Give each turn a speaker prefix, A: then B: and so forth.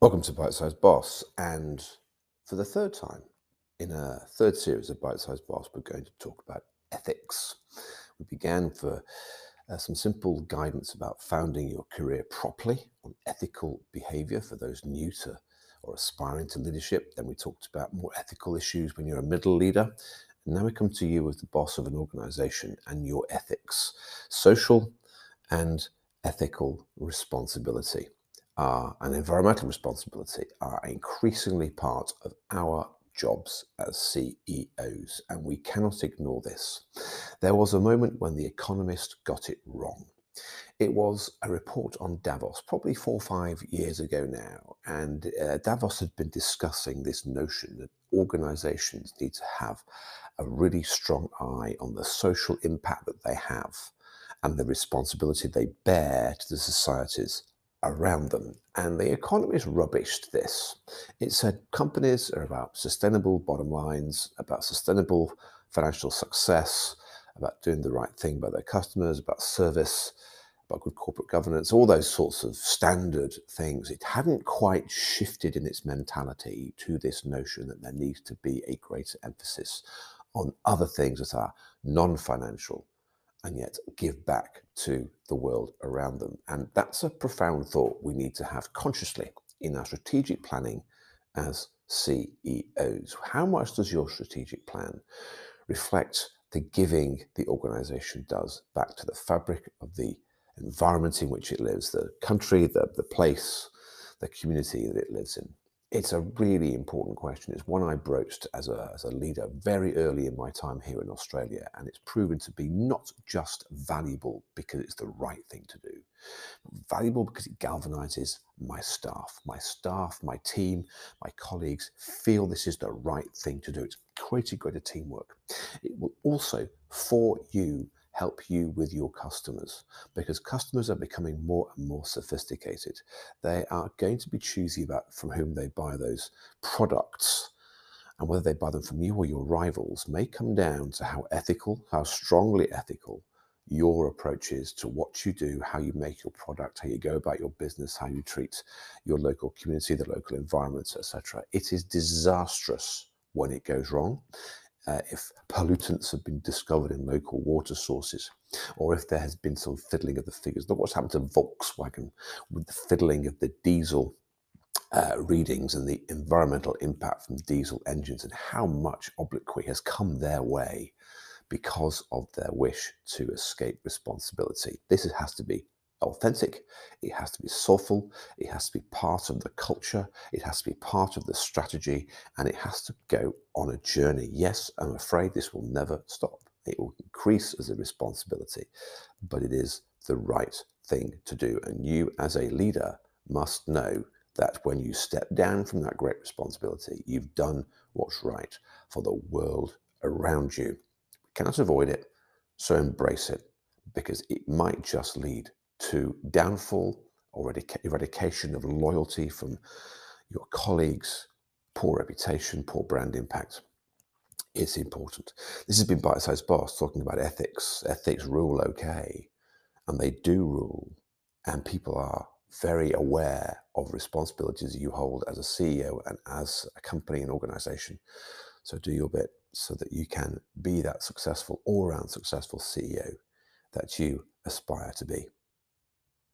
A: Welcome to Bite Size Boss. And for the third time in a third series of Bite Size Boss, we're going to talk about ethics. We began for uh, some simple guidance about founding your career properly on ethical behavior for those new to or aspiring to leadership. Then we talked about more ethical issues when you're a middle leader. And now we come to you as the boss of an organization and your ethics, social and ethical responsibility uh, and environmental responsibility are increasingly part of our jobs as CEOs, and we cannot ignore this. There was a moment when The Economist got it wrong. It was a report on Davos, probably four or five years ago now, and uh, Davos had been discussing this notion that organizations need to have a really strong eye on the social impact that they have and the responsibility they bear to the societies around them. And the economist rubbished this. It said companies are about sustainable bottom lines, about sustainable financial success, about doing the right thing by their customers, about service, about good corporate governance, all those sorts of standard things. It hadn't quite shifted in its mentality to this notion that there needs to be a greater emphasis on other things that are non financial and yet give back to the world around them. And that's a profound thought we need to have consciously in our strategic planning as CEOs. How much does your strategic plan reflect the giving the organization does back to the fabric of the environment in which it lives, the country, the, the place, the community that it lives in? It's a really important question. It's one I broached as a, as a leader very early in my time here in Australia, and it's proven to be not just valuable because it's the right thing to do, valuable because it galvanizes my staff. My staff, my team, my colleagues feel this is the right thing to do. It's created greater teamwork. It will also, for you, help you with your customers because customers are becoming more and more sophisticated. They are going to be choosy about from whom they buy those products. And whether they buy them from you or your rivals may come down to how ethical, how strongly ethical your approach is to what you do, how you make your product, how you go about your business, how you treat your local community, the local environment, etc. It is disastrous when it goes wrong uh, if pollutants have been discovered in local water sources, or if there has been some fiddling of the figures. Look what's happened to Volkswagen with the fiddling of the diesel uh, readings and the environmental impact from diesel engines, and how much obloquy has come their way because of their wish to escape responsibility. This has to be authentic, it has to be soulful, it has to be part of the culture, it has to be part of the strategy, and it has to go on a journey. Yes, I'm afraid this will never stop. It will increase as a responsibility, but it is the right thing to do. And you, as a leader, must know that when you step down from that great responsibility, you've done what's right for the world around you. We cannot avoid it, so embrace it because it might just lead to downfall or eradication of loyalty from your colleagues, poor reputation, poor brand impact. It's important. This has been Bite Size Boss talking about ethics. Ethics rule okay, and they do rule, and people are very aware of responsibilities you hold as a CEO and as a company and organization. So do your bit so that you can be that successful, all round successful CEO that you aspire to be.